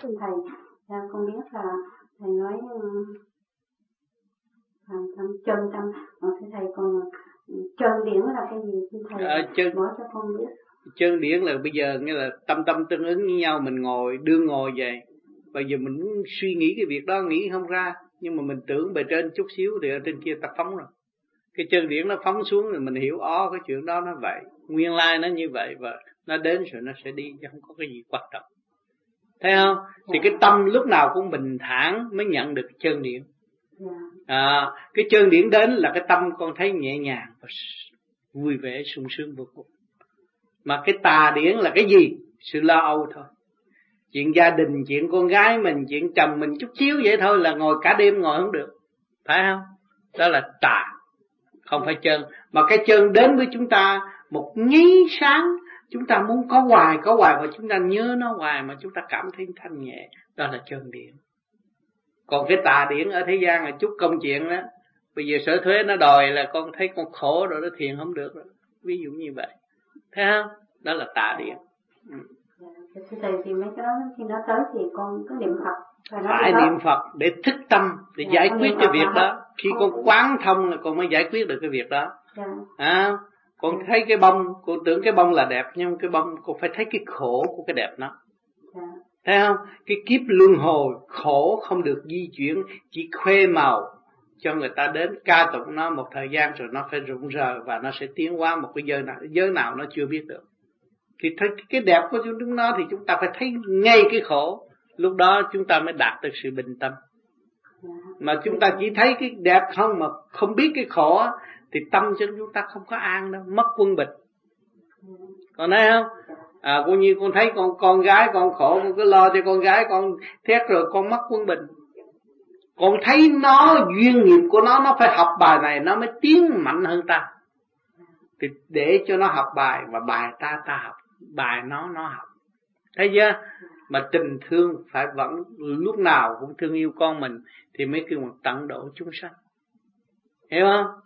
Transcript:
thưa thầy dạ, con biết là thầy nói thành tâm chân tâm. Mà thưa thầy còn chân điển là cái gì? Thưa thầy à, chân, nói cho con biết. Chân điển là bây giờ nghĩa là tâm tâm tương ứng với nhau mình ngồi đương ngồi vậy. Bây giờ mình muốn suy nghĩ cái việc đó nghĩ không ra nhưng mà mình tưởng bề trên chút xíu thì ở trên kia ta phóng rồi. Cái chân điển nó phóng xuống rồi mình hiểu ó cái chuyện đó nó vậy. Nguyên lai nó như vậy và nó đến rồi nó sẽ đi chứ không có cái gì quan trọng thấy không? Thì cái tâm lúc nào cũng bình thản mới nhận được chân điển. À, cái chân điển đến là cái tâm con thấy nhẹ nhàng và vui vẻ sung sướng vô cùng. Mà cái tà điển là cái gì? Sự lo âu thôi. Chuyện gia đình chuyện con gái mình chuyện chồng mình chút xíu vậy thôi là ngồi cả đêm ngồi không được. Phải không? Đó là tà không phải chân. Mà cái chân đến với chúng ta một nhí sáng chúng ta muốn có hoài có hoài và chúng ta nhớ nó hoài mà chúng ta cảm thấy thanh nhẹ đó là chân điện còn cái tà điển ở thế gian là chút công chuyện đó bây giờ sở thuế nó đòi là con thấy con khổ rồi nó thiền không được ví dụ như vậy. Thấy không? Đó là tà điển. Ừ. Dạ, thầy thì mấy cái đó khi nó tới thì con cứ niệm Phật phải niệm Phật để thức tâm để dạ, giải quyết cái việc đó. khi con quán thông là con mới giải quyết được cái việc đó. Dạ. à, con thấy cái bông con tưởng cái bông là đẹp nhưng cái bông con phải thấy cái khổ của cái đẹp nó. Dạ. thấy không? Cái kiếp luân hồi khổ không được di chuyển chỉ khuê màu cho người ta đến. Ca tụng nó một thời gian rồi nó phải rụng rờ và nó sẽ tiến qua một cái giới nào giới nào nó chưa biết được. Thì thấy cái đẹp của chúng nó thì chúng ta phải thấy ngay cái khổ. Lúc đó chúng ta mới đạt được sự bình tâm. Mà chúng ta chỉ thấy cái đẹp không mà không biết cái khổ thì tâm cho chúng ta không có an đâu, mất quân bình. Còn thấy không? À cũng như con thấy con con gái con khổ, con cứ lo cho con gái con thét rồi con mất quân bình. Con thấy nó, duyên nghiệp của nó nó phải học bài này, nó mới tiến mạnh hơn ta. Thì để cho nó học bài và bài ta ta học. Bài nó nó học. Thấy chưa? Mà tình thương phải vẫn, lúc nào cũng thương yêu con mình, thì mới kêu một tận độ chúng sanh. Hiểu không?